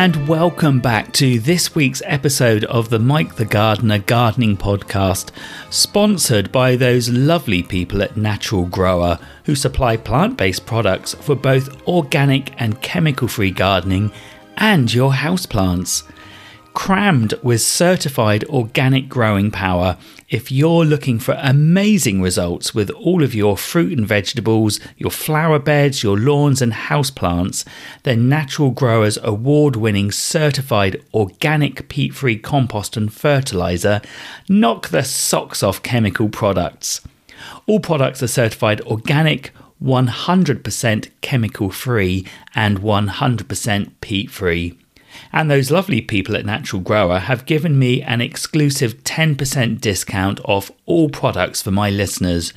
and welcome back to this week's episode of the Mic the Gardener Gardening Podcast, sponsored by those lovely people at Natural Grower who supply plant based products for both organic and chemical free gardening and your houseplants crammed with certified organic growing power if you're looking for amazing results with all of your fruit and vegetables, your flower beds, your lawns, and houseplants, then Natural Growers award winning certified organic peat free compost and fertilizer knock the socks off chemical products. All products are certified organic, 100% chemical free, and 100% peat free. And those lovely people at Natural Grower have given me an exclusive 10% discount off all products for my listeners.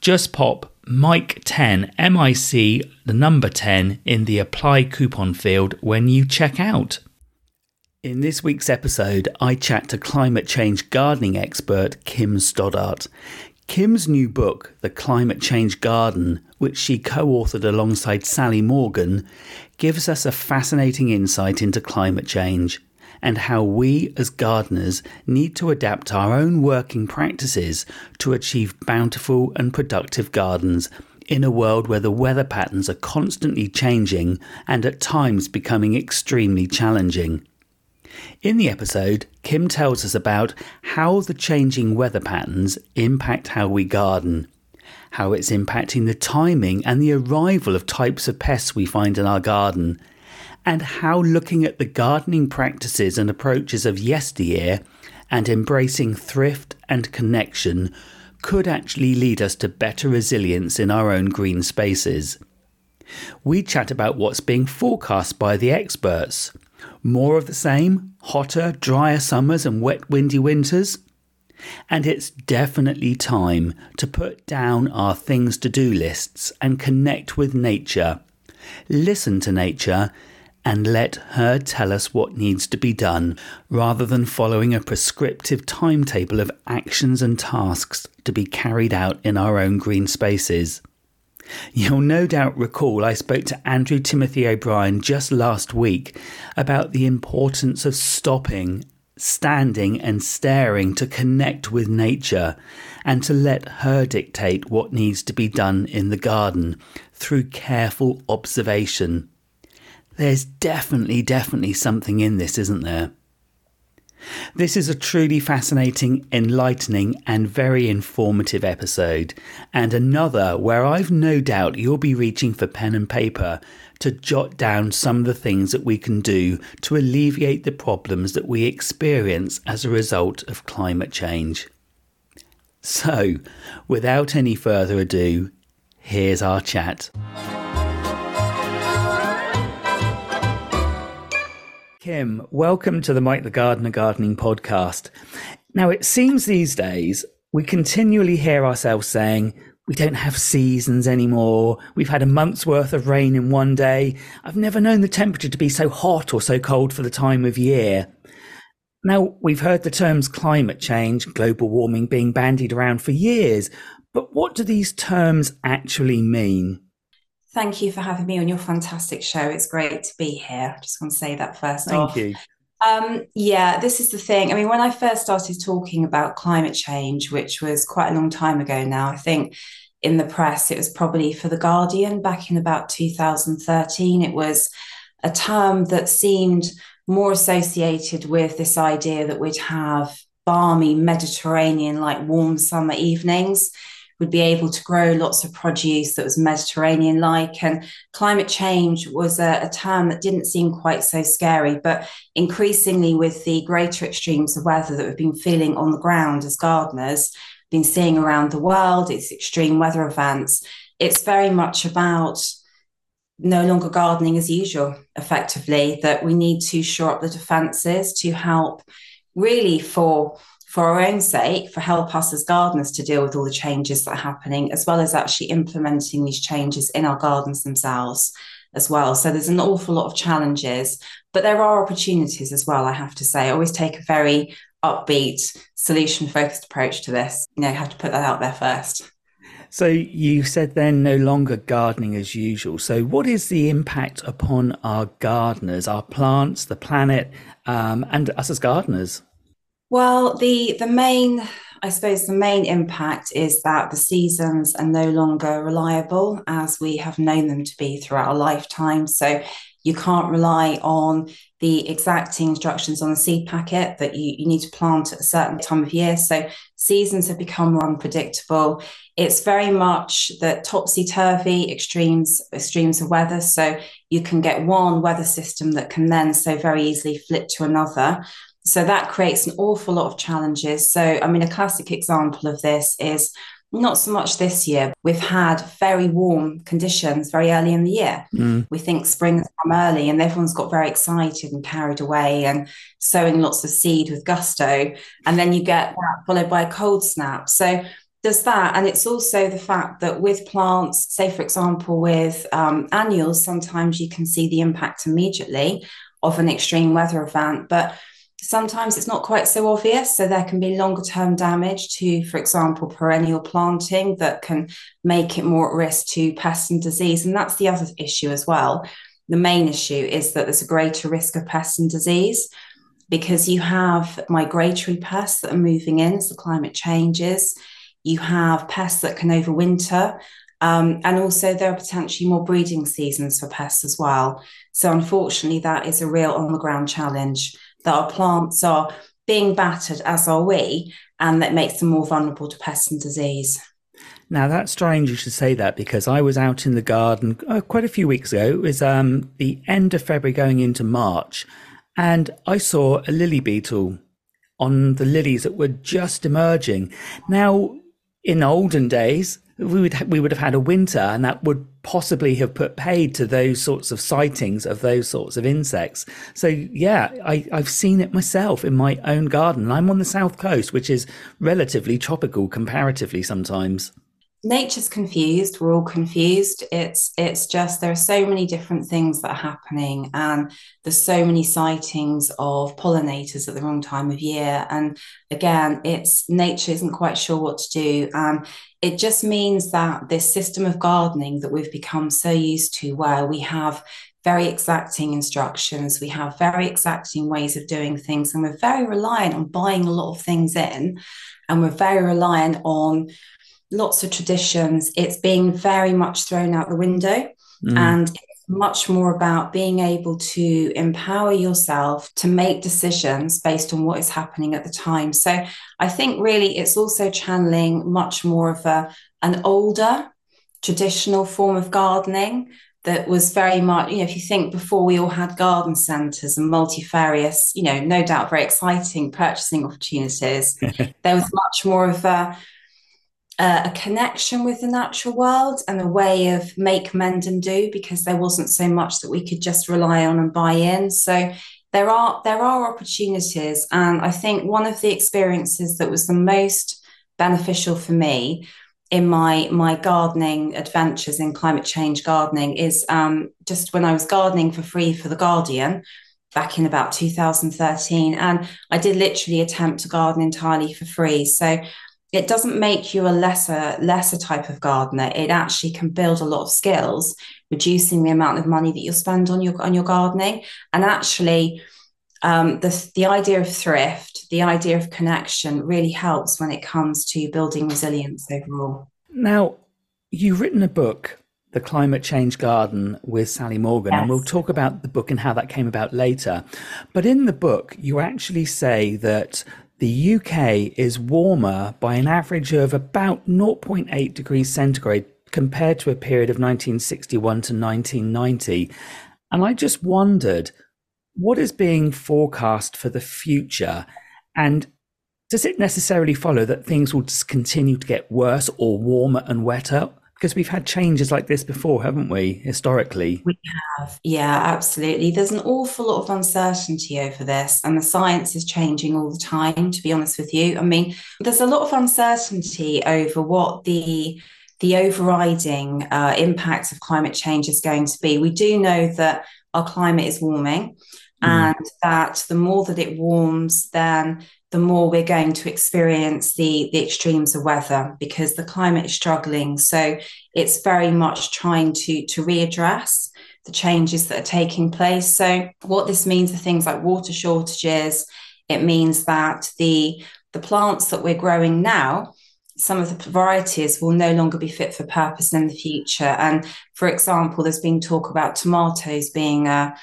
Just pop Mic 10, M I C, the number 10, in the apply coupon field when you check out. In this week's episode, I chat to climate change gardening expert Kim Stoddart. Kim's new book, The Climate Change Garden, which she co authored alongside Sally Morgan, gives us a fascinating insight into climate change and how we as gardeners need to adapt our own working practices to achieve bountiful and productive gardens in a world where the weather patterns are constantly changing and at times becoming extremely challenging. In the episode, Kim tells us about how the changing weather patterns impact how we garden, how it's impacting the timing and the arrival of types of pests we find in our garden, and how looking at the gardening practices and approaches of yesteryear and embracing thrift and connection could actually lead us to better resilience in our own green spaces. We chat about what's being forecast by the experts more of the same, hotter, drier summers and wet, windy winters. And it's definitely time to put down our things to do lists and connect with nature. Listen to nature and let her tell us what needs to be done rather than following a prescriptive timetable of actions and tasks to be carried out in our own green spaces. You'll no doubt recall I spoke to Andrew Timothy O'Brien just last week about the importance of stopping, standing, and staring to connect with nature and to let her dictate what needs to be done in the garden through careful observation. There's definitely, definitely something in this, isn't there? This is a truly fascinating, enlightening, and very informative episode, and another where I've no doubt you'll be reaching for pen and paper to jot down some of the things that we can do to alleviate the problems that we experience as a result of climate change. So, without any further ado, here's our chat. Kim, welcome to the Mic the Gardener Gardening Podcast. Now, it seems these days we continually hear ourselves saying, we don't have seasons anymore. We've had a month's worth of rain in one day. I've never known the temperature to be so hot or so cold for the time of year. Now, we've heard the terms climate change, global warming being bandied around for years, but what do these terms actually mean? Thank you for having me on your fantastic show. It's great to be here. I just want to say that first Thank off. you. Um, yeah, this is the thing. I mean, when I first started talking about climate change, which was quite a long time ago now, I think in the press, it was probably for The Guardian back in about 2013. It was a term that seemed more associated with this idea that we'd have balmy Mediterranean like warm summer evenings would be able to grow lots of produce that was Mediterranean like. And climate change was a, a, term that didn't seem quite so scary. But increasingly, with the greater extremes of weather that we've been feeling on the ground as gardeners, been seeing around the world, it's extreme weather events, it's very much about no longer gardening as usual, effectively, that we need to shore up the defences to help really for for our own sake, for help us as gardeners to deal with all the changes that are happening, as well as actually implementing these changes in our gardens themselves as well. So there's an awful lot of challenges, but there are opportunities as well, I have to say. I always take a very upbeat, solution focused approach to this. You know, have to put that out there first. So you said then no longer gardening as usual. So what is the impact upon our gardeners, our plants, the planet, um, and us as gardeners? Well, the the main, I suppose, the main impact is that the seasons are no longer reliable as we have known them to be throughout our lifetime. So you can't rely on the exacting instructions on the seed packet that you, you need to plant at a certain time of year. So seasons have become more unpredictable. It's very much the topsy turvy extremes extremes of weather. So you can get one weather system that can then so very easily flip to another. So that creates an awful lot of challenges. So I mean, a classic example of this is not so much this year. We've had very warm conditions very early in the year. Mm. We think spring's come early, and everyone's got very excited and carried away and sowing lots of seed with gusto. And then you get that followed by a cold snap. So there's that. And it's also the fact that with plants, say, for example, with um, annuals, sometimes you can see the impact immediately of an extreme weather event. But Sometimes it's not quite so obvious. So there can be longer term damage to, for example, perennial planting that can make it more at risk to pests and disease. And that's the other issue as well. The main issue is that there's a greater risk of pests and disease because you have migratory pests that are moving in as the climate changes. You have pests that can overwinter. Um, and also, there are potentially more breeding seasons for pests as well. So, unfortunately, that is a real on the ground challenge that our plants are being battered, as are we, and that makes them more vulnerable to pests and disease. Now that's strange you should say that because I was out in the garden uh, quite a few weeks ago. It was um, the end of February going into March, and I saw a lily beetle on the lilies that were just emerging. Now, in olden days, we would we would have had a winter, and that would possibly have put paid to those sorts of sightings of those sorts of insects. So yeah, I, I've seen it myself in my own garden. I'm on the south coast, which is relatively tropical comparatively sometimes nature's confused we're all confused. It's it's just there are so many different things that are happening and there's so many sightings of pollinators at the wrong time of year. And again it's nature isn't quite sure what to do. And it just means that this system of gardening that we've become so used to where we have very exacting instructions we have very exacting ways of doing things and we're very reliant on buying a lot of things in and we're very reliant on lots of traditions, it's being very much thrown out the window. Mm. And it's much more about being able to empower yourself to make decisions based on what is happening at the time. So I think really it's also channeling much more of a an older traditional form of gardening that was very much, you know, if you think before we all had garden centres and multifarious, you know, no doubt very exciting purchasing opportunities, there was much more of a uh, a connection with the natural world and a way of make, mend, and do because there wasn't so much that we could just rely on and buy in. So there are there are opportunities, and I think one of the experiences that was the most beneficial for me in my my gardening adventures in climate change gardening is um, just when I was gardening for free for the Guardian back in about 2013 and I did literally attempt to garden entirely for free. So it doesn't make you a lesser lesser type of gardener. It actually can build a lot of skills reducing the amount of money that you spend on your on your gardening. And actually um, the, the idea of thrift the idea of connection really helps when it comes to building resilience overall. Now you've written a book the climate change garden with sally morgan yes. and we'll talk about the book and how that came about later. But in the book you actually say that the UK is warmer by an average of about 0.8 degrees centigrade compared to a period of 1961 to 1990. And I just wondered what is being forecast for the future? And does it necessarily follow that things will just continue to get worse or warmer and wetter? Because we've had changes like this before, haven't we, historically? We have, yeah, absolutely. There's an awful lot of uncertainty over this, and the science is changing all the time, to be honest with you. I mean, there's a lot of uncertainty over what the the overriding uh, impact of climate change is going to be. We do know that our climate is warming, mm. and that the more that it warms, then the more we're going to experience the the extremes of weather because the climate is struggling. So it's very much trying to to readdress the changes that are taking place. So what this means are things like water shortages. It means that the the plants that we're growing now some of the varieties will no longer be fit for purpose in the future. And for example, there's been talk about tomatoes being a,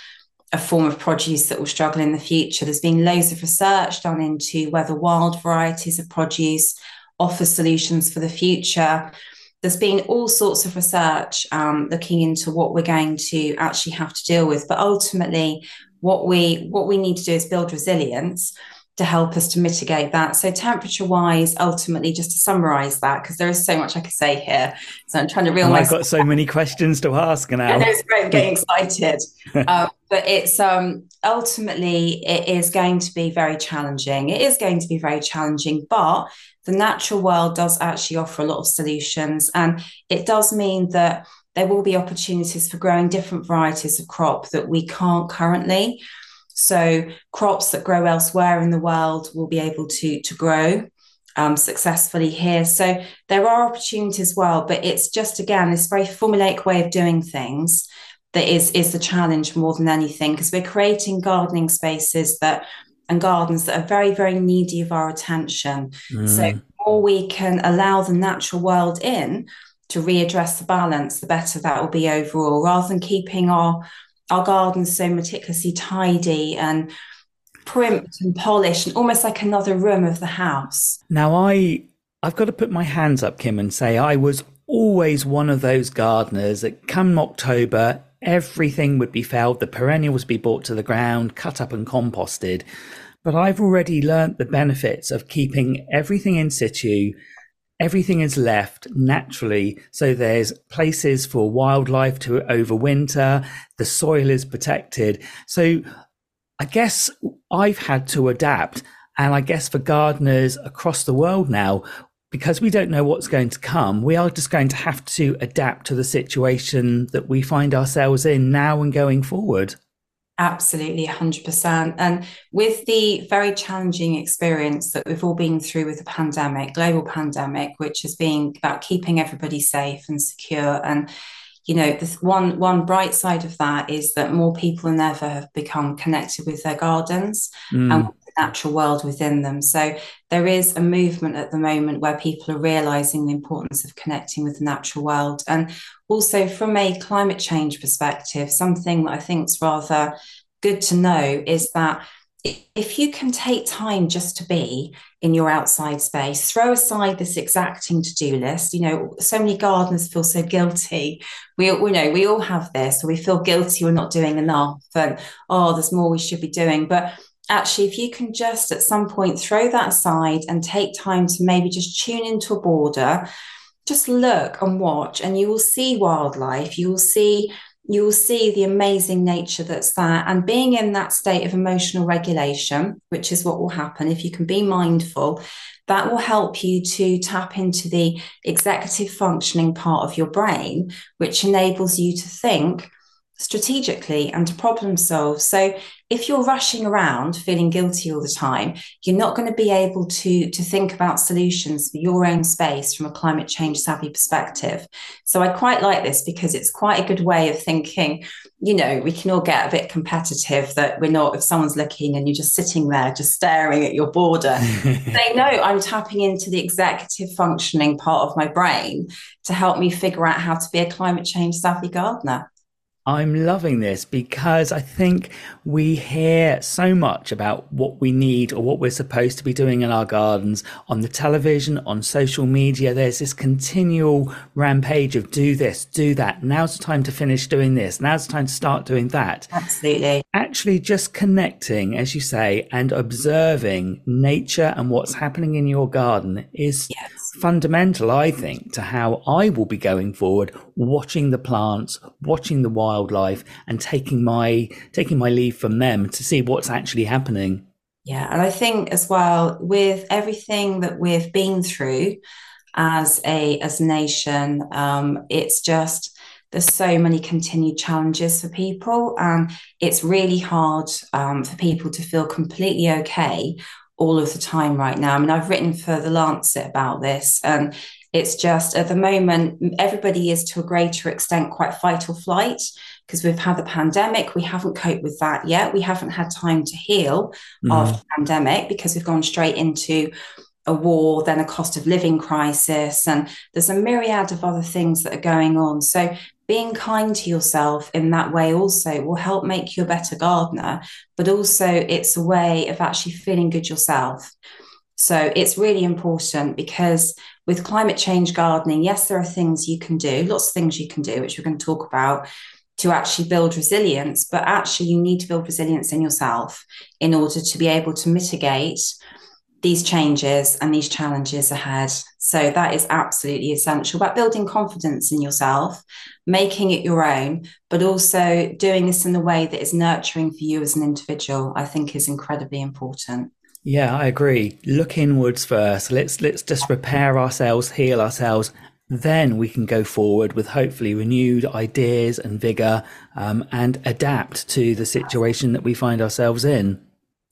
a form of produce that will struggle in the future. There's been loads of research done into whether wild varieties of produce offer solutions for the future. There's been all sorts of research um, looking into what we're going to actually have to deal with. But ultimately, what we what we need to do is build resilience to help us to mitigate that. So, temperature wise, ultimately, just to summarize that, because there is so much I could say here. So, I'm trying to realize. I've got so many questions to ask now. I know it's great. I'm getting excited. um, but it's um, ultimately, it is going to be very challenging. It is going to be very challenging, but the natural world does actually offer a lot of solutions. And it does mean that there will be opportunities for growing different varieties of crop that we can't currently. So crops that grow elsewhere in the world will be able to to grow um, successfully here. So there are opportunities as well, but it's just again this very formulaic way of doing things that is is the challenge more than anything because we're creating gardening spaces that and gardens that are very very needy of our attention. Mm. So more we can allow the natural world in to readdress the balance, the better that will be overall, rather than keeping our our gardens so meticulously tidy and primped and polished and almost like another room of the house. Now I I've got to put my hands up, Kim, and say I was always one of those gardeners that come October, everything would be felled, the perennials be brought to the ground, cut up and composted. But I've already learnt the benefits of keeping everything in situ everything is left naturally. So there's places for wildlife to overwinter. The soil is protected. So I guess I've had to adapt. And I guess for gardeners across the world now, because we don't know what's going to come, we are just going to have to adapt to the situation that we find ourselves in now and going forward. Absolutely, 100%. And with the very challenging experience that we've all been through with the pandemic, global pandemic, which has been about keeping everybody safe and secure. And, you know, this one one bright side of that is that more people than ever have become connected with their gardens mm. and the natural world within them. So there is a movement at the moment where people are realizing the importance of connecting with the natural world. And also from a climate change perspective, something that I think is rather good to know is that if you can take time just to be in your outside space, throw aside this exacting to-do list. You know, so many gardeners feel so guilty. We, we know we all have this, or we feel guilty we're not doing enough, and oh, there's more we should be doing. But actually, if you can just at some point throw that aside and take time to maybe just tune into a border, just look and watch, and you will see wildlife, you will see you will see the amazing nature that's there. And being in that state of emotional regulation, which is what will happen if you can be mindful, that will help you to tap into the executive functioning part of your brain, which enables you to think strategically and to problem solve. So if you're rushing around feeling guilty all the time, you're not going to be able to, to think about solutions for your own space from a climate change savvy perspective. So I quite like this because it's quite a good way of thinking, you know, we can all get a bit competitive that we're not, if someone's looking and you're just sitting there, just staring at your border, they know I'm tapping into the executive functioning part of my brain to help me figure out how to be a climate change savvy gardener. I'm loving this because I think we hear so much about what we need or what we're supposed to be doing in our gardens on the television, on social media. There's this continual rampage of do this, do that. Now's the time to finish doing this. Now's the time to start doing that. Absolutely. Actually, just connecting, as you say, and observing nature and what's happening in your garden is yes. Fundamental, I think, to how I will be going forward, watching the plants, watching the wildlife and taking my taking my leave from them to see what's actually happening. Yeah, and I think as well with everything that we've been through as a as a nation, um, it's just there's so many continued challenges for people, and it's really hard um, for people to feel completely okay all of the time right now. I mean, I've written for The Lancet about this, and it's just at the moment, everybody is to a greater extent quite fight or flight because we've had the pandemic. We haven't coped with that yet. We haven't had time to heal mm. after the pandemic because we've gone straight into a war, then a cost of living crisis, and there's a myriad of other things that are going on. So being kind to yourself in that way also will help make you a better gardener, but also it's a way of actually feeling good yourself. So it's really important because with climate change gardening, yes, there are things you can do, lots of things you can do, which we're going to talk about to actually build resilience, but actually you need to build resilience in yourself in order to be able to mitigate these changes and these challenges ahead. So that is absolutely essential. But building confidence in yourself, making it your own, but also doing this in a way that is nurturing for you as an individual, I think is incredibly important. Yeah, I agree. Look inwards first. Let's let's just repair ourselves, heal ourselves, then we can go forward with hopefully renewed ideas and vigor um, and adapt to the situation that we find ourselves in.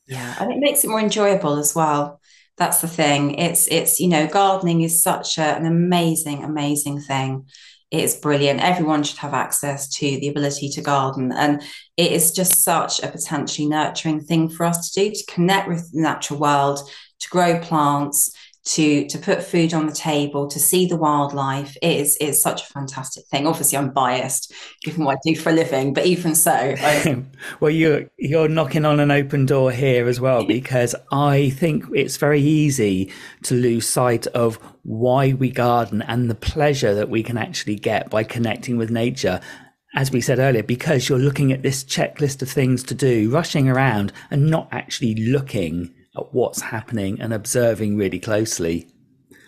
Yeah, and it makes it more enjoyable as well. That's the thing. It's it's you know gardening is such a, an amazing amazing thing. It is brilliant. Everyone should have access to the ability to garden, and it is just such a potentially nurturing thing for us to do to connect with the natural world, to grow plants, to to put food on the table, to see the wildlife. Is is such a fantastic thing. Obviously, I'm biased given what I do for a living, but even so, I... well, you're you're knocking on an open door here as well because I think it's very easy to lose sight of why we garden and the pleasure that we can actually get by connecting with nature as we said earlier, because you're looking at this checklist of things to do, rushing around and not actually looking at what's happening and observing really closely.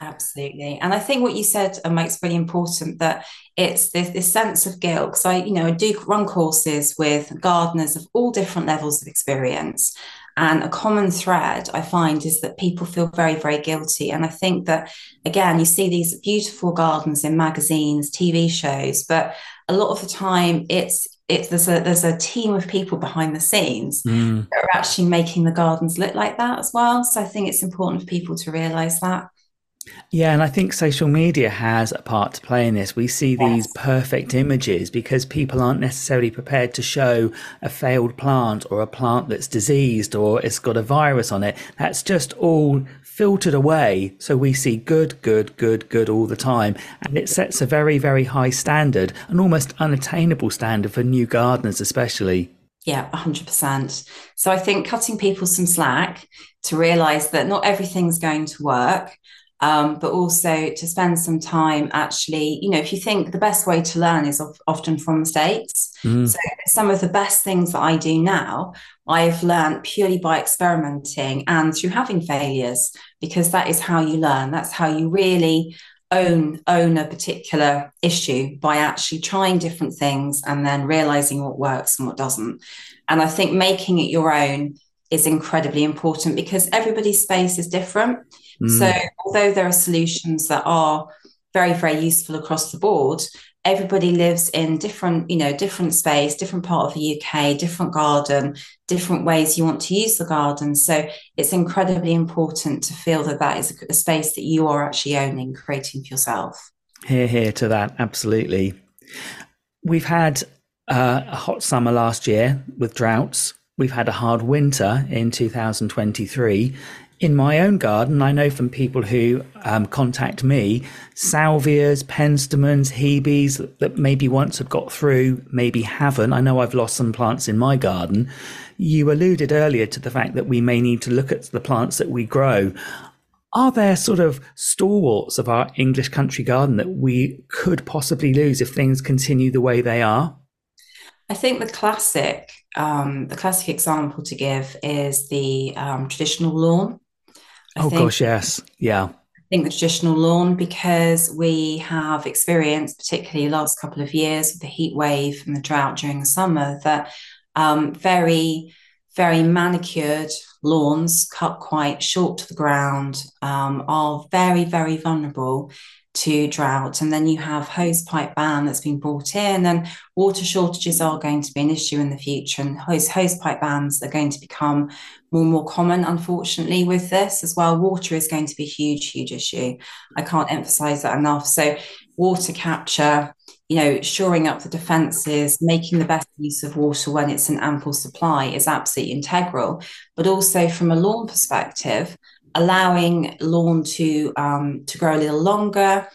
Absolutely. And I think what you said uh, makes really important that it's this, this sense of guilt. Because I, you know, I do run courses with gardeners of all different levels of experience. And a common thread I find is that people feel very, very guilty. And I think that, again, you see these beautiful gardens in magazines, TV shows, but a lot of the time it's it's there's a there's a team of people behind the scenes mm. that are actually making the gardens look like that as well. So I think it's important for people to realise that. Yeah, and I think social media has a part to play in this. We see yes. these perfect images because people aren't necessarily prepared to show a failed plant or a plant that's diseased or it's got a virus on it. That's just all filtered away. So we see good, good, good, good all the time. And it sets a very, very high standard, an almost unattainable standard for new gardeners, especially. Yeah, 100%. So I think cutting people some slack to realize that not everything's going to work um, but also to spend some time actually, you know, if you think the best way to learn is often from mistakes. Mm. So some of the best things that I do now, I've learned purely by experimenting and through having failures, because that is how you learn. That's how you really own own a particular issue by actually trying different things and then realizing what works and what doesn't. And I think making it your own is incredibly important because everybody's space is different. Mm. So, although there are solutions that are very, very useful across the board, everybody lives in different, you know, different space, different part of the UK, different garden, different ways you want to use the garden. So, it's incredibly important to feel that that is a, space that you are actually owning, creating for yourself. Here, here to that, absolutely. We've had uh, a hot summer last year with droughts. We've had a hard winter in 2023 in my own garden, I know from people who um, contact me, salvias, penstemons, hebes that maybe once have got through, maybe haven't. I know I've lost some plants in my garden. You alluded earlier to the fact that we may need to look at the plants that we grow. Are there sort of stalwarts of our English country garden that we could possibly lose if things continue the way they are? I think the classic, um, the classic example to give is the um, traditional lawn. I oh think. gosh, yes, yeah. I think the traditional lawn because we have experienced, particularly the last couple of years, with the heat wave and the drought during the summer, that um, very, very manicured lawns cut quite short to the ground um, are very, very vulnerable to drought. And then you have hose pipe ban that's been brought in, and water shortages are going to be an issue in the future. And hose, hose pipe bans are going to become more and more common, unfortunately, with this as well. Water is going to be a huge, huge issue. I can't emphasize that enough. So, water capture, you know, shoring up the defences, making the best use of water when it's an ample supply is absolutely integral. But also from a lawn perspective, allowing lawn to um, to grow a little longer,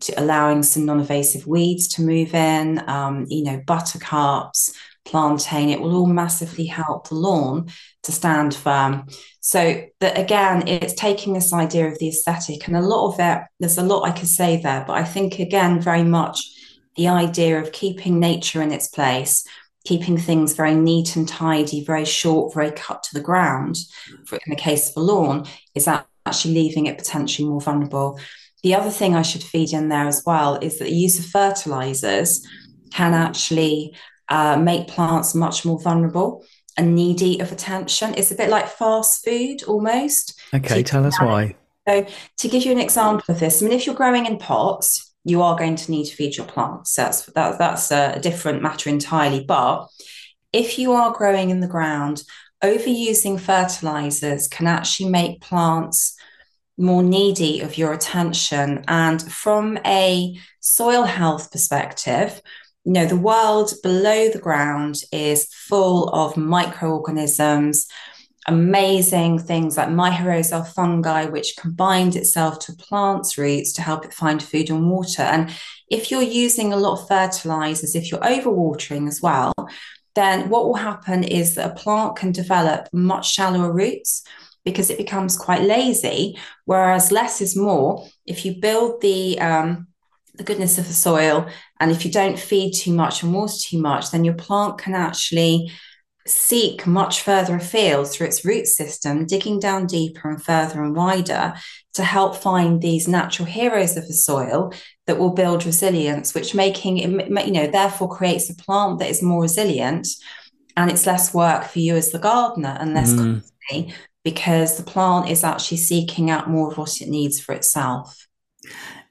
to allowing some non-invasive weeds to move in, um, you know, buttercups, plantain, it will all massively help the lawn to stand firm. So that again, it's taking this idea of the aesthetic and a lot of it, there's a lot I could say there, but I think again, very much the idea of keeping nature in its place, keeping things very neat and tidy, very short, very cut to the ground, for, in the case of a lawn, is actually leaving it potentially more vulnerable. The other thing I should feed in there as well is that the use of fertilizers can actually uh, make plants much more vulnerable and needy of attention. It's a bit like fast food almost. Okay, tell us why. So, to give you an example of this, I mean, if you're growing in pots, you are going to need to feed your plants. That's that, that's a different matter entirely. But if you are growing in the ground, overusing fertilizers can actually make plants more needy of your attention. And from a soil health perspective, you know, the world below the ground is full of microorganisms, amazing things like mycorrhizal fungi, which combined itself to plant's roots to help it find food and water. And if you're using a lot of fertilizers, if you're overwatering as well, then what will happen is that a plant can develop much shallower roots because it becomes quite lazy. Whereas less is more. If you build the um, the goodness of the soil, and if you don't feed too much and water too much, then your plant can actually seek much further afield through its root system, digging down deeper and further and wider to help find these natural heroes of the soil that will build resilience, which making it, you know, therefore creates a plant that is more resilient and it's less work for you as the gardener and less mm. costly because the plant is actually seeking out more of what it needs for itself.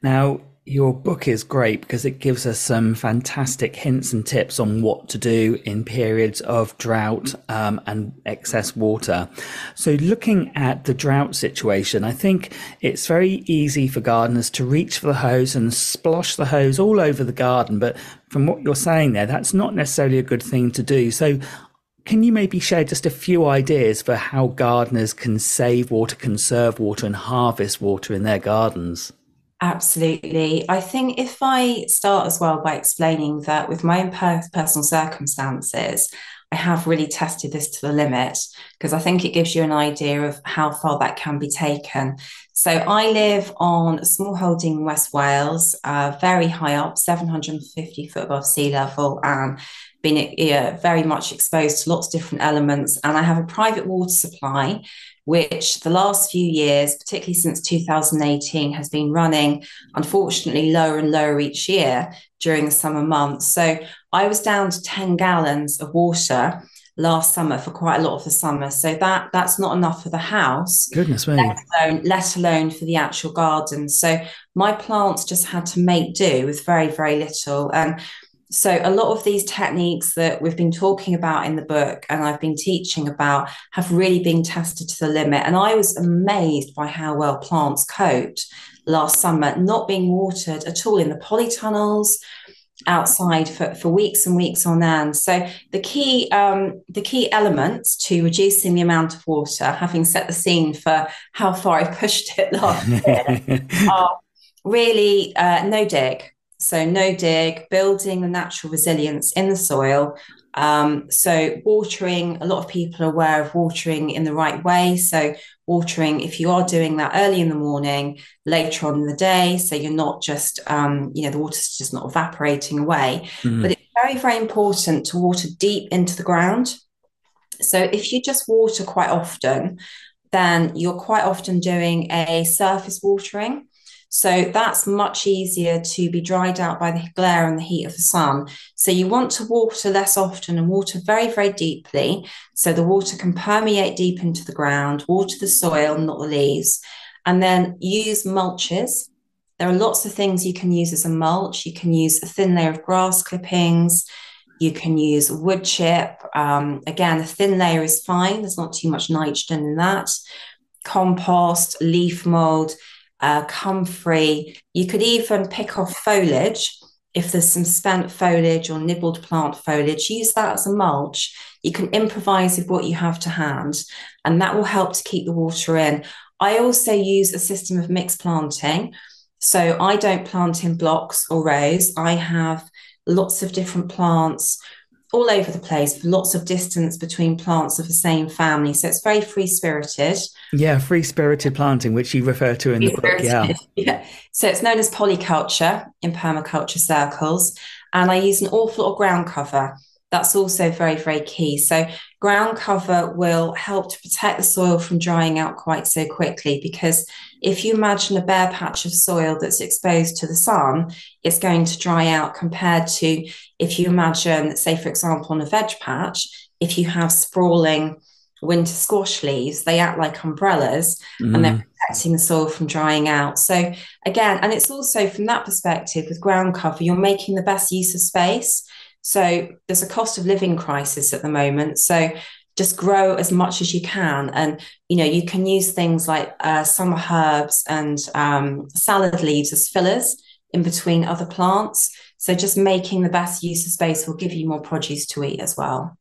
Now, your book is great because it gives us some fantastic hints and tips on what to do in periods of drought um, and excess water. So, looking at the drought situation, I think it's very easy for gardeners to reach for the hose and splosh the hose all over the garden. But from what you're saying there, that's not necessarily a good thing to do. So, can you maybe share just a few ideas for how gardeners can save water, conserve water, and harvest water in their gardens? Absolutely. I think if I start as well by explaining that with my own per- personal circumstances, I have really tested this to the limit because I think it gives you an idea of how far that can be taken. So I live on a small holding in West Wales, uh, very high up, 750 foot above sea level, and been uh, very much exposed to lots of different elements. And I have a private water supply which the last few years, particularly since 2018, has been running unfortunately lower and lower each year during the summer months. So I was down to 10 gallons of water last summer for quite a lot of the summer. So that that's not enough for the house. Goodness me. Let alone, let alone for the actual garden. So my plants just had to make do with very, very little. And so a lot of these techniques that we've been talking about in the book and I've been teaching about have really been tested to the limit. And I was amazed by how well plants coped last summer, not being watered at all in the polytunnels, outside for, for weeks and weeks on end. So the key um, the key elements to reducing the amount of water, having set the scene for how far I pushed it last year, are really uh, no dig so no dig, building the natural resilience in the soil. Um, so watering, a lot of people are aware of watering in the right way. So watering, if you are doing that early in the morning, later on in the day, so you're not just, um, you know, the water's just not evaporating away. Mm-hmm. But it's very, very important to water deep into the ground. So if you just water quite often, then you're quite often doing a surface watering. So that's much easier to be dried out by the glare and the heat of the sun. So you want to water less often and water very, very deeply. So the water can permeate deep into the ground, water the soil, not the leaves. And then use mulches. There are lots of things you can use as a mulch. You can use a thin layer of grass clippings. You can use wood chip. Um, again, a thin layer is fine. There's not too much nitrogen in that. Compost, leaf mold, uh, comfrey. You could even pick off foliage if there's some spent foliage or nibbled plant foliage, use that as a mulch. You can improvise with what you have to hand, and that will help to keep the water in. I also use a system of mixed planting. So I don't plant in blocks or rows. I have lots of different plants all over the place, lots of distance between plants of the same family. So it's very free spirited. Yeah, free spirited planting, which you refer to in the book. Yeah. yeah. So it's known as polyculture in permaculture circles. And I use an awful lot of ground cover that's also very, very key. So, ground cover will help to protect the soil from drying out quite so quickly because if you imagine a bare patch of soil that's exposed to the sun, it's going to dry out compared to if you imagine, say, for example, on a veg patch, if you have sprawling winter squash leaves, they act like umbrellas mm. and they're mm. protecting the soil from drying out. So, again, and it's also from that perspective with ground cover, you're making the best use of space so there's a cost of living crisis at the moment. So just grow as much as you can. And, you know, you can use things like uh, summer herbs and um, salad leaves as fillers in between other plants. So just making the best use of space will give you more produce to eat as well.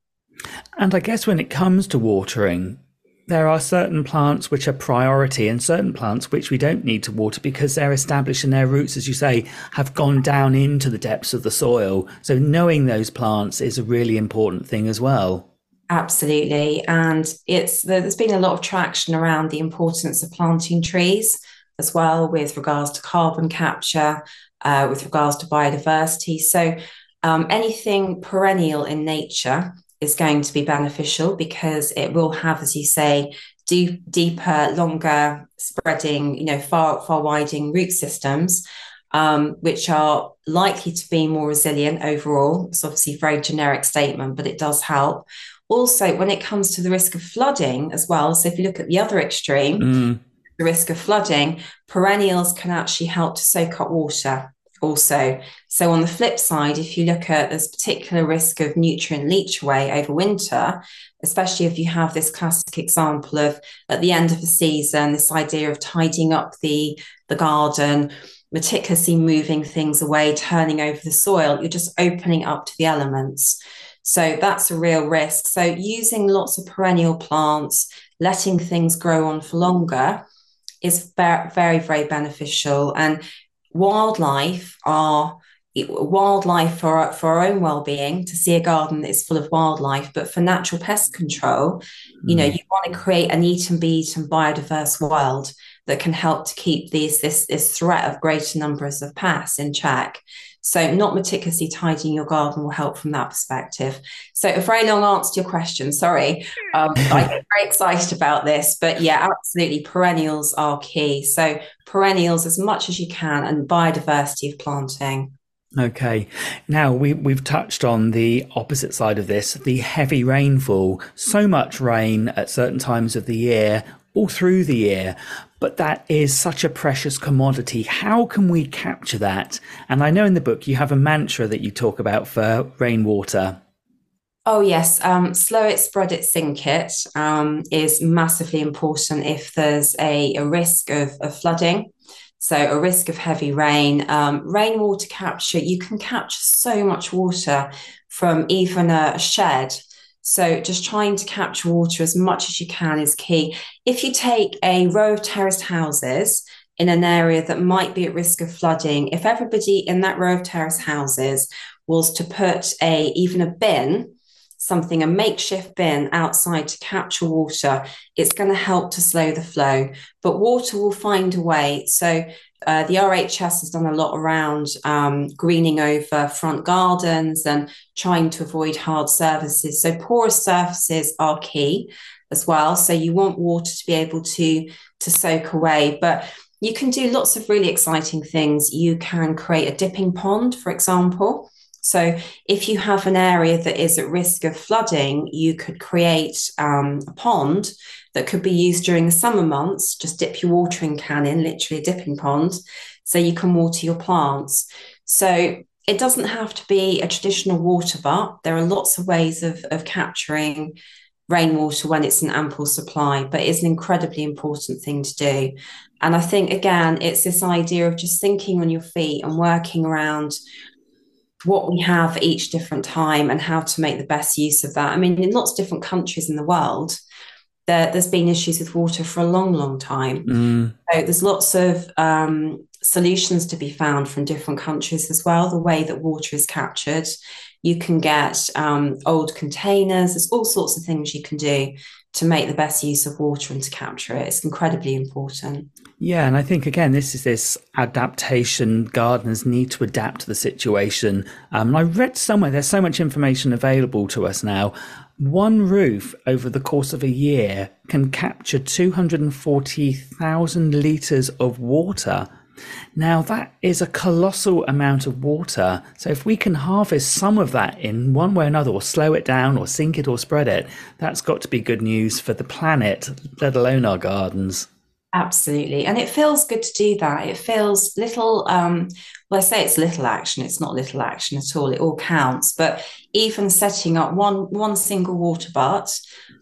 And I guess when it comes to watering, there are certain plants which are priority and certain plants which we don't need to water because they're established and their roots, as you say, have gone down into the depths of the soil. So knowing those plants is a really important thing as well. Absolutely. And it's there's been a lot of traction around the importance of planting trees as well with regards to carbon capture, uh, with regards to biodiversity. So um, anything perennial in nature is going to be beneficial because it will have, as you say, deep, deeper, longer spreading, you know, far, far widening root systems, um, which are likely to be more resilient overall. It's obviously a very generic statement, but it does help. Also, when it comes to the risk of flooding as well, so if you look at the other extreme, mm. the risk of flooding, perennials can actually help to soak up water also. So on the flip side, if you look at this particular risk of nutrient leach away over winter, especially if you have this classic example of at the end of the season, this idea of tidying up the, the garden, meticulously moving things away, turning over the soil, you're just opening up to the elements. So that's a real risk. So using lots of perennial plants, letting things grow on for longer is very, very, very beneficial. And wildlife are wildlife for, for our own well-being to see a garden that is full of wildlife but for natural pest control you know mm. you want to create an eat and be eaten biodiverse world that can help to keep these this this threat of greater numbers of pests in check so not meticulously tidying your garden will help from that perspective. So a very long answer to your question. Sorry, um, I'm very excited about this, but yeah, absolutely, perennials are key. So perennials as much as you can, and biodiversity of planting. Okay. Now we we've touched on the opposite side of this, the heavy rainfall. So much rain at certain times of the year, all through the year but that is such a precious commodity. How can we capture that? And I know in the book you have a mantra that you talk about for rainwater. Oh, yes. Um, slow it, spread it, sink it um, is massively important if there's a, a risk of, of, flooding. So, a risk of heavy rain. Um, rainwater capture, you can capture so much water from even a shed so just trying to capture water as much as you can is key. If you take a row of terraced houses in an area that might be at risk of flooding, if everybody in that row of terraced houses was to put a even a bin something, a makeshift bin outside to capture water, it's going to help to slow the flow. But water will find a way. So uh, the RHS has done a lot around um, greening over front gardens and trying to avoid hard surfaces. So porous surfaces are key as well. So you want water to be able to to soak away, but you can do lots of really exciting things. You can create a dipping pond, for example. So, if you have an area that is at risk of flooding, you could create um, a pond that could be used during the summer months. Just dip your watering can in, literally a dipping pond. so you can water your plants. So it doesn't have to be a traditional water butt. There are lots of ways of, of capturing rainwater when it's an ample supply, but it's an incredibly important thing to do. And I think, again, it's this idea of just thinking on your feet and working around what we have each different time and how to make the best use of that. I mean, in lots of different countries in the world, there, has been issues with water for a long, long time. Mm. So there's lots of um, solutions to be found from different countries as well. The way that water is captured, you can get um, old containers. There's all sorts of things you can do to make the best use of water and to capture it. It's incredibly important. Yeah, and I think again, this is this adaptation. Gardeners need to adapt to the situation. Um, I read somewhere there's so much information available to us now. One roof over the course of a year can capture 240,000 litres of water. Now, that is a colossal amount of water. So, if we can harvest some of that in one way or another, or slow it down, or sink it, or spread it, that's got to be good news for the planet, let alone our gardens. Absolutely. And it feels good to do that. It feels little, um, well, I say it's little action, it's not little action at all. It all counts. But even setting up one one single water butt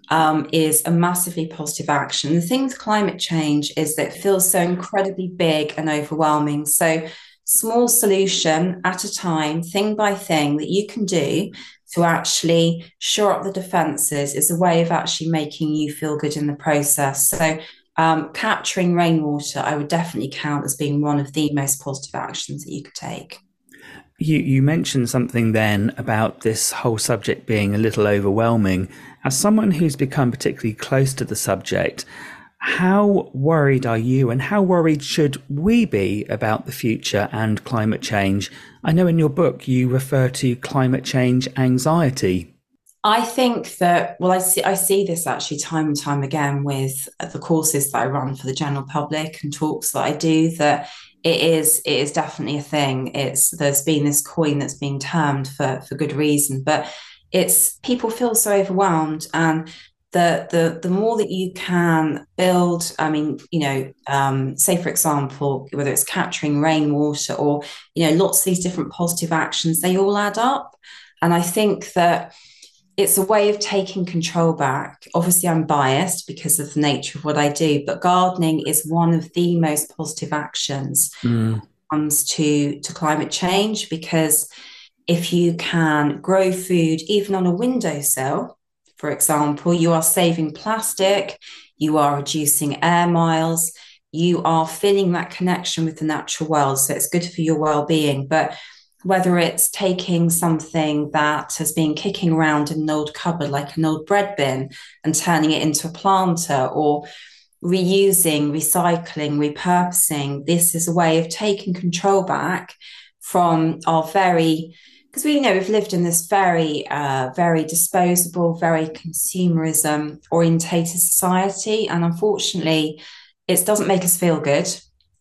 um, is a massively positive action. The thing with climate change is that it feels so incredibly big and overwhelming. So small solution at a time, thing by thing that you can do to actually shore up the defenses is a way of actually making you feel good in the process. So um, capturing rainwater, I would definitely count as being one of the most positive actions that you could take. You, you mentioned something then about this whole subject being a little overwhelming. As someone who's become particularly close to the subject, how worried are you and how worried should we be about the future and climate change? I know in your book you refer to climate change anxiety. I think that well, I see I see this actually time and time again with the courses that I run for the general public and talks that I do. That it is it is definitely a thing. It's there's been this coin that's been termed for for good reason, but it's people feel so overwhelmed and the the the more that you can build i mean you know um, say for example whether it's capturing rainwater or you know lots of these different positive actions they all add up and i think that it's a way of taking control back. Obviously, I'm biased because of the nature of what I do, but gardening is one of the most positive actions mm. comes to, to climate change because if you can grow food even on a windowsill, for example, you are saving plastic, you are reducing air miles, you are feeling that connection with the natural world. So it's good for your well-being. But whether it's taking something that has been kicking around in an old cupboard, like an old bread bin, and turning it into a planter, or reusing, recycling, repurposing. This is a way of taking control back from our very because we you know we've lived in this very uh, very disposable very consumerism orientated society and unfortunately it doesn't make us feel good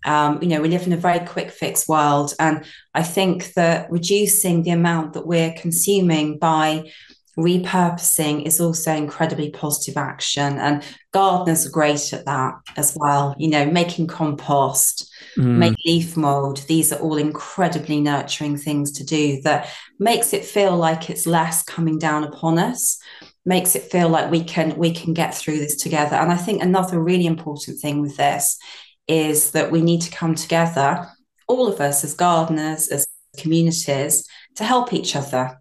um, you know, we live in a very quick fix world. And I think that reducing the amount that we're consuming by repurposing is also incredibly positive action. And gardeners are great at that as well. You know, making compost, mm. make leaf mold. These are all incredibly nurturing things to do that makes it feel like it's less coming down upon us makes it feel like we can we can get through this together and i think another really important thing with this is that we need to come together, all of us as gardeners, as communities, to help each other.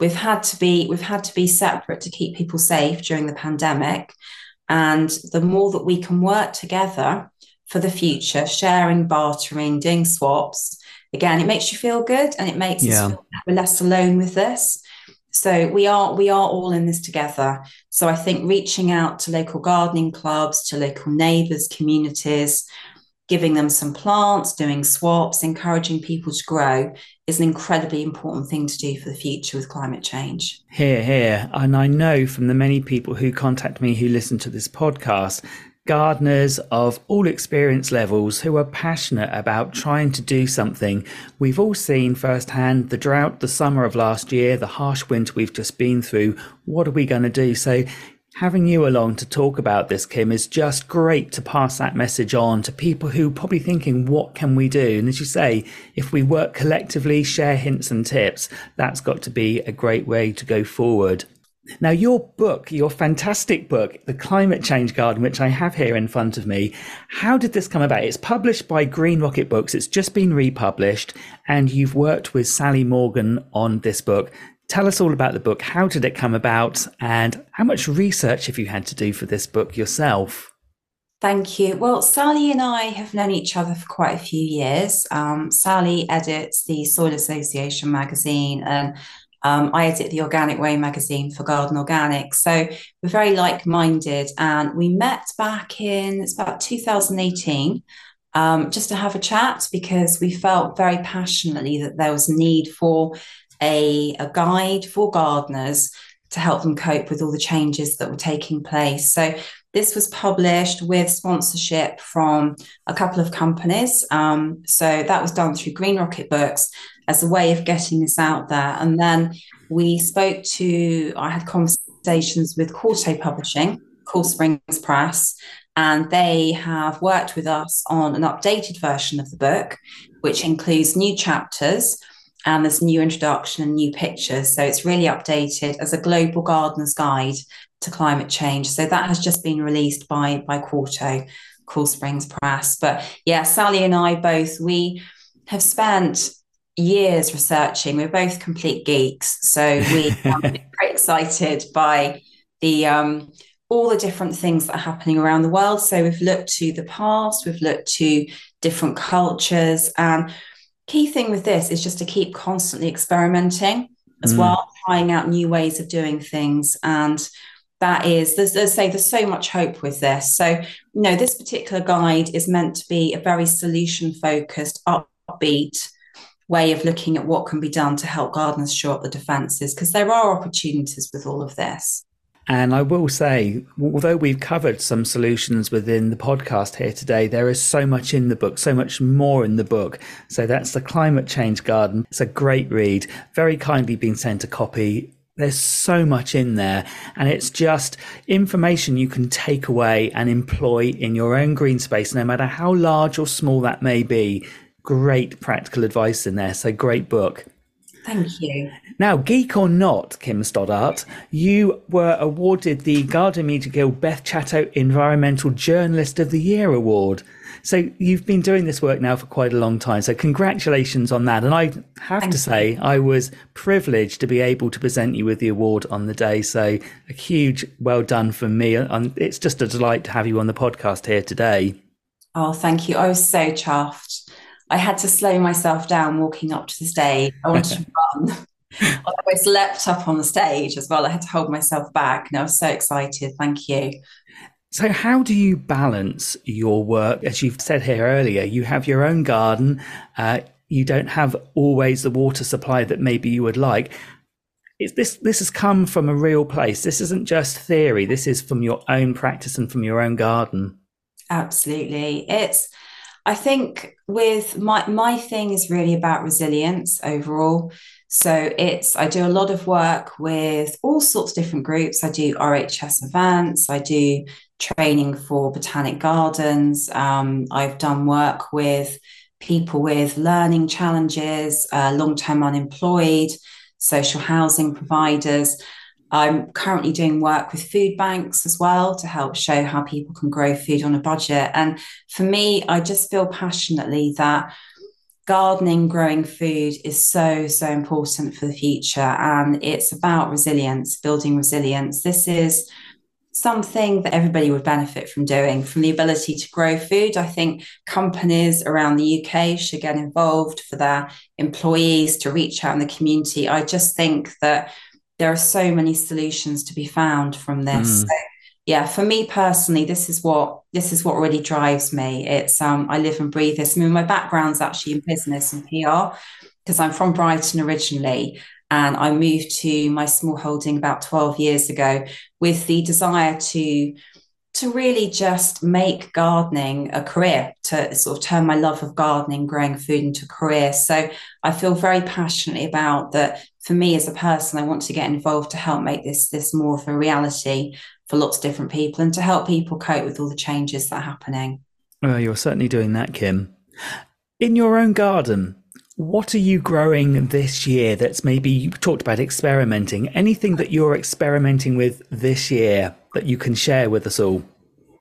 We've had to be we've had to be separate to keep people safe during the pandemic, and the more that we can work together for the future, sharing, bartering, doing swaps, again, it makes you feel good and it makes yeah. us feel we're less alone with this. So we are we are all in this together. So I think reaching out to local gardening clubs, to local neighbours, communities, giving them some plants, doing swaps, encouraging people to grow is an incredibly important thing to do for the future with climate change. Here, here. And I know from the many people who contact me who listen to this podcast gardeners of all experience levels who are passionate about trying to do something. We've all seen firsthand the drought, the summer of last year, the harsh winter we've just been through. What are we going to do? So, having you along to talk about this, Kim, is just great to pass that message on to people who probably thinking, what can we do? And as you say, if we work collectively, share hints and tips, that's got to be a great way to go forward. Now, your book, your fantastic book, The Climate Change Garden, which I have here in front of me, how did this come about? It's published by Green Rocket Books. It's just been republished, and you've worked with Sally Morgan on this book. Tell us all about the book. How did it come about? And how much research have you had to do for this book yourself? Thank you. Well, Sally and I have known each other for quite a few years. Um, Sally edits the Soil Association magazine, and um, I edit the Organic Way magazine for Garden Organics. So we're very like minded, and we met back in it's about 2018. Um, just to have a chat because we felt very passionately that there was need for a, a guide for gardeners to help them cope with all the changes that were taking place. So this was published with sponsorship from a couple of companies. Um, so that was done through Green Rocket Books as a way of getting this out there. And then we spoke to, I had conversations with Quarto Publishing, Cool Springs Press, and they have worked with us on an updated version of the book, which includes new chapters and there's new introduction and new pictures. So it's really updated as a global gardener's guide to climate change. So that has just been released by by Quarto, Cool Springs Press. But yeah, Sally and I both we have spent years researching. We're both complete geeks, so we are very excited by the um, all the different things that are happening around the world. So we've looked to the past, we've looked to different cultures, and key thing with this is just to keep constantly experimenting as mm. well, trying out new ways of doing things. And that is, there's, there's say there's so much hope with this. So, you know, this particular guide is meant to be a very solution focused, upbeat way of looking at what can be done to help gardeners shore up the defences, because there are opportunities with all of this. And I will say, although we've covered some solutions within the podcast here today, there is so much in the book, so much more in the book. So that's the Climate Change Garden. It's a great read, very kindly been sent a copy. There's so much in there, and it's just information you can take away and employ in your own green space, no matter how large or small that may be. Great practical advice in there. So, great book. Thank you. Now, geek or not, Kim Stoddart, you were awarded the Garden Media Guild Beth Chatto Environmental Journalist of the Year Award. So you've been doing this work now for quite a long time. So congratulations on that. And I have Thank to say, you. I was privileged to be able to present you with the award on the day. So a huge well done from me. And it's just a delight to have you on the podcast here today. Oh, thank you. I was so chuffed. I had to slow myself down walking up to the stage. I wanted to run. I almost leapt up on the stage as well. I had to hold myself back. And I was so excited. Thank you. So, how do you balance your work? As you've said here earlier, you have your own garden. Uh, you don't have always the water supply that maybe you would like. It's this this has come from a real place. This isn't just theory. This is from your own practice and from your own garden. Absolutely, it's I think with my my thing is really about resilience overall. So it's I do a lot of work with all sorts of different groups. I do RHS events. I do training for botanic gardens. Um, I've done work with people with learning challenges, uh, long term unemployed, social housing providers. I'm currently doing work with food banks as well to help show how people can grow food on a budget. And for me, I just feel passionately that gardening, growing food is so, so important for the future. And it's about resilience, building resilience. This is something that everybody would benefit from doing from the ability to grow food. I think companies around the UK should get involved for their employees to reach out in the community. I just think that there are so many solutions to be found from this. Mm. So, yeah, for me personally, this is what this is what really drives me. It's um, I live and breathe this. I mean, my background's actually in business and PR because I'm from Brighton originally, and I moved to my small holding about 12 years ago with the desire to to really just make gardening a career, to sort of turn my love of gardening, growing food into a career. So I feel very passionately about that. For me as a person, I want to get involved to help make this this more of a reality for lots of different people and to help people cope with all the changes that are happening. Well, you're certainly doing that, Kim. In your own garden, what are you growing this year that's maybe you talked about experimenting? Anything that you're experimenting with this year that you can share with us all?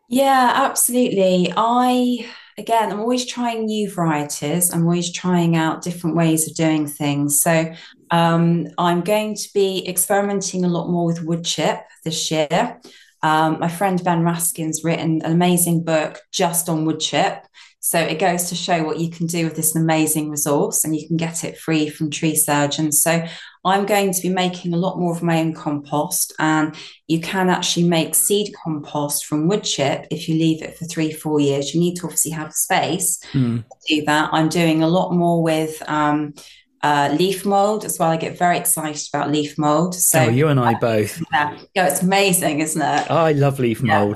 Yeah, absolutely. I again, I'm always trying new varieties. I'm always trying out different ways of doing things. So um, I'm going to be experimenting a lot more with wood chip this year. Um, my friend Ben Raskin's written an amazing book just on wood chip. So it goes to show what you can do with this amazing resource, and you can get it free from tree surgeons. So I'm going to be making a lot more of my own compost, and you can actually make seed compost from wood chip if you leave it for three, four years. You need to obviously have space mm. to do that. I'm doing a lot more with um, uh, leaf mold as well. I get very excited about leaf mold. So oh, you and I both. Yeah, it's amazing, isn't it? I love leaf yeah.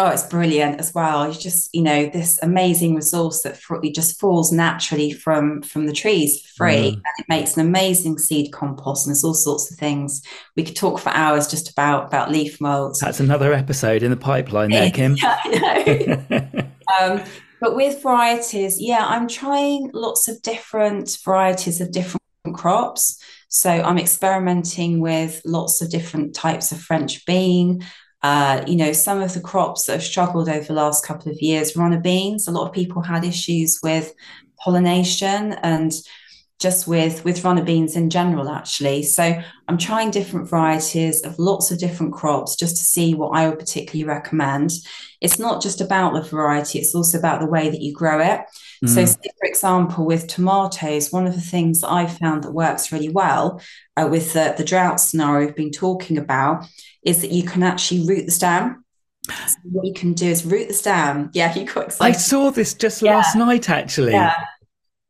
Oh, it's brilliant as well. It's just you know this amazing resource that it just falls naturally from from the trees for free, mm. and it makes an amazing seed compost. And there's all sorts of things we could talk for hours just about about leaf mold. That's another episode in the pipeline, there, Kim. um, but with varieties, yeah, I'm trying lots of different varieties of different crops. So I'm experimenting with lots of different types of French bean. Uh, you know, some of the crops that have struggled over the last couple of years, runner beans. A lot of people had issues with pollination and just with with runner beans in general actually. So i'm trying different varieties of lots of different crops just to see what i would particularly recommend. It's not just about the variety it's also about the way that you grow it mm. so say, for example with tomatoes one of the things i found that works really well uh, with the, the drought scenario we've been talking about is that you can actually root the stem so what you can do is root the stem yeah you got excited. i saw this just yeah. last night actually yeah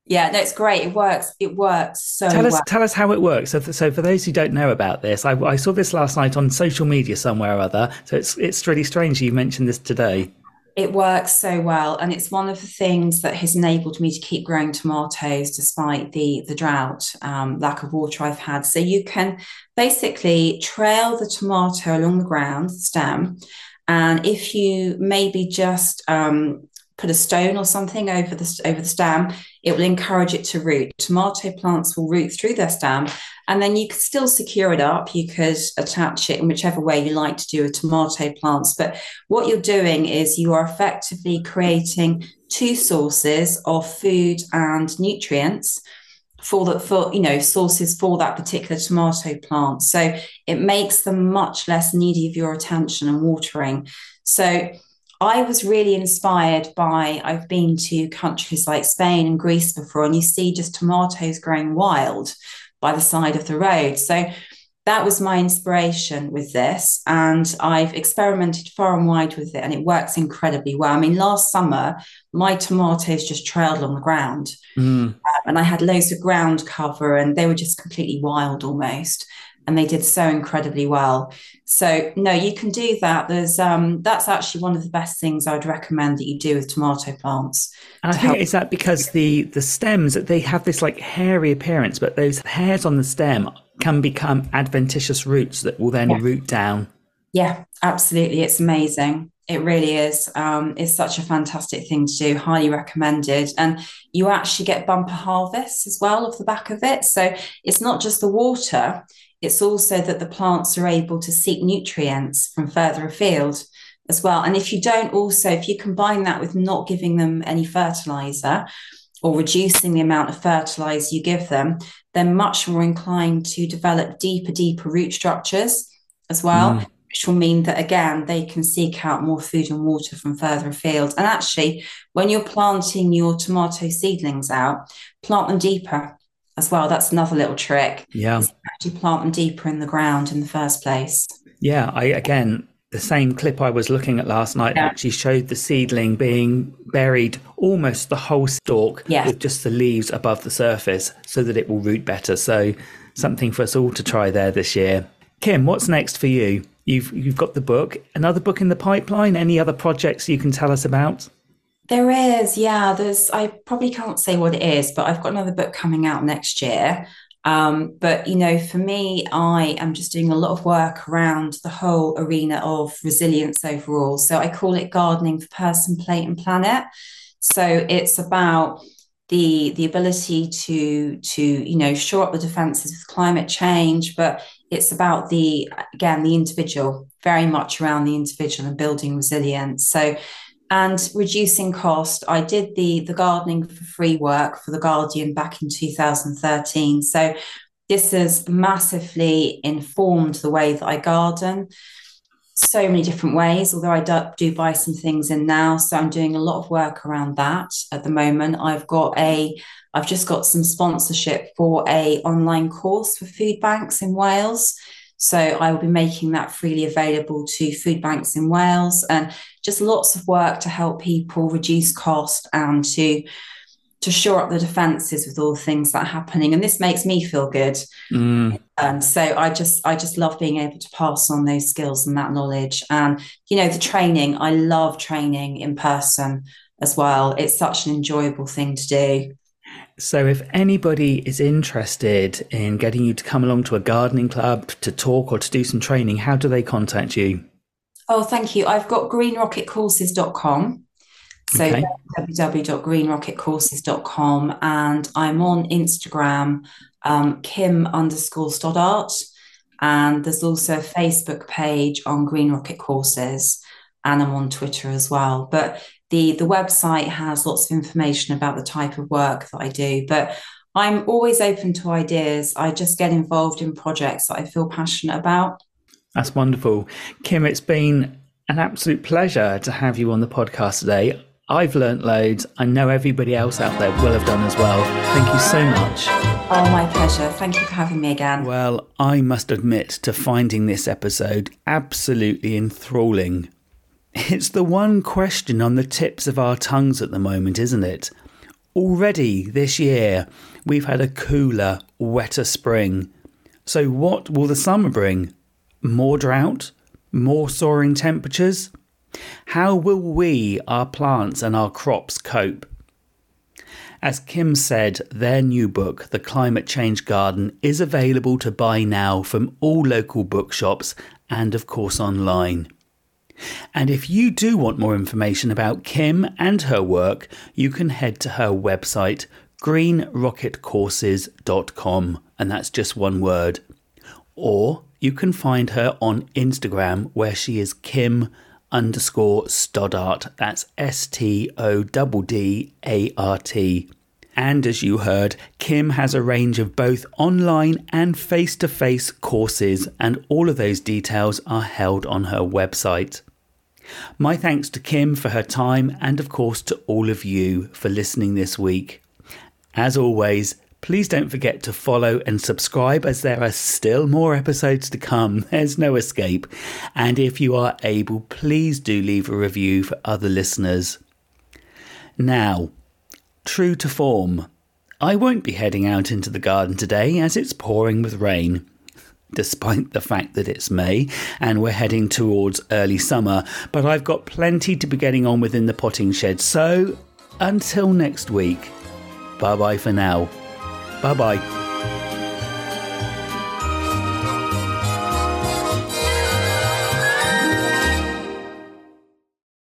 yeah, no, it's great. It works. It works so. Tell us, well. tell us how it works. So, so for those who don't know about this, I, I, saw this last night on social media somewhere or other. So it's it's really strange you mentioned this today. It works so well, and it's one of the things that has enabled me to keep growing tomatoes despite the the drought, um, lack of water I've had. So you can basically trail the tomato along the ground, the stem, and if you maybe just um, put a stone or something over the over the stem, it will encourage it to root. Tomato plants will root through their stem, and then you could still secure it up. You could attach it in whichever way you like to do with tomato plants. But what you're doing is you are effectively creating two sources of food and nutrients for the for you know sources for that particular tomato plant so it makes them much less needy of your attention and watering so I was really inspired by, I've been to countries like Spain and Greece before, and you see just tomatoes growing wild by the side of the road. So that was my inspiration with this. And I've experimented far and wide with it, and it works incredibly well. I mean, last summer, my tomatoes just trailed on the ground, mm. and I had loads of ground cover, and they were just completely wild almost and they did so incredibly well. So no, you can do that. There's um that's actually one of the best things I'd recommend that you do with tomato plants. And I think help. is that because the the stems they have this like hairy appearance, but those hairs on the stem can become adventitious roots that will then yeah. root down. Yeah, absolutely. It's amazing. It really is. Um, it's such a fantastic thing to do. Highly recommended. And you actually get bumper harvests as well off the back of it. So it's not just the water, it's also that the plants are able to seek nutrients from further afield as well. And if you don't also, if you combine that with not giving them any fertilizer or reducing the amount of fertilizer you give them, they're much more inclined to develop deeper, deeper root structures as well. Mm. Which will mean that again, they can seek out more food and water from further afield. And actually, when you're planting your tomato seedlings out, plant them deeper as well. That's another little trick. Yeah. Actually plant them deeper in the ground in the first place. Yeah. I, again, the same clip I was looking at last night yeah. actually showed the seedling being buried almost the whole stalk yeah. with just the leaves above the surface so that it will root better. So something for us all to try there this year. Kim, what's next for you? You've you've got the book. Another book in the pipeline? Any other projects you can tell us about? There is, yeah. There's I probably can't say what it is, but I've got another book coming out next year. Um, but you know, for me, I am just doing a lot of work around the whole arena of resilience overall. So I call it gardening for person, plate, and planet. So it's about the the ability to to you know shore up the defenses with climate change, but it's about the again the individual, very much around the individual and building resilience. So and reducing cost. I did the the gardening for free work for the Guardian back in 2013. So this has massively informed the way that I garden. So many different ways, although I do, do buy some things in now. So I'm doing a lot of work around that at the moment. I've got a I've just got some sponsorship for a online course for food banks in Wales. So I will be making that freely available to food banks in Wales and just lots of work to help people reduce cost and to to shore up the defenses with all the things that are happening. And this makes me feel good. Mm. um, so i just i just love being able to pass on those skills and that knowledge. And you know the training i love training in person as well. It's such an enjoyable thing to do so, if anybody is interested in getting you to come along to a gardening club to talk or to do some training, how do they contact you? Oh, thank you. I've got greenrocketcourses.com. So okay. www.greenrocketcourses.com and I'm on Instagram, um, Kim underscore Stoddart. And there's also a Facebook page on Green Rocket Courses and I'm on Twitter as well. But the the website has lots of information about the type of work that I do, but I'm always open to ideas. I just get involved in projects that I feel passionate about. That's wonderful. Kim, it's been an absolute pleasure to have you on the podcast today. I've learnt loads. I know everybody else out there will have done as well. Thank you so much. Oh, my pleasure. Thank you for having me again. Well, I must admit to finding this episode absolutely enthralling. It's the one question on the tips of our tongues at the moment, isn't it? Already this year, we've had a cooler, wetter spring. So, what will the summer bring? More drought? More soaring temperatures? How will we, our plants, and our crops cope? As Kim said, their new book, The Climate Change Garden, is available to buy now from all local bookshops and, of course, online. And if you do want more information about Kim and her work, you can head to her website, greenrocketcourses.com, and that's just one word. Or you can find her on Instagram, where she is Kim underscore Stoddart. That's S T O D D A R T. And as you heard, Kim has a range of both online and face to face courses, and all of those details are held on her website. My thanks to Kim for her time and, of course, to all of you for listening this week. As always, please don't forget to follow and subscribe as there are still more episodes to come. There's no escape. And if you are able, please do leave a review for other listeners. Now, true to form, I won't be heading out into the garden today as it's pouring with rain despite the fact that it's May and we're heading towards early summer. But I've got plenty to be getting on with in the potting shed. So until next week, bye bye for now. Bye bye.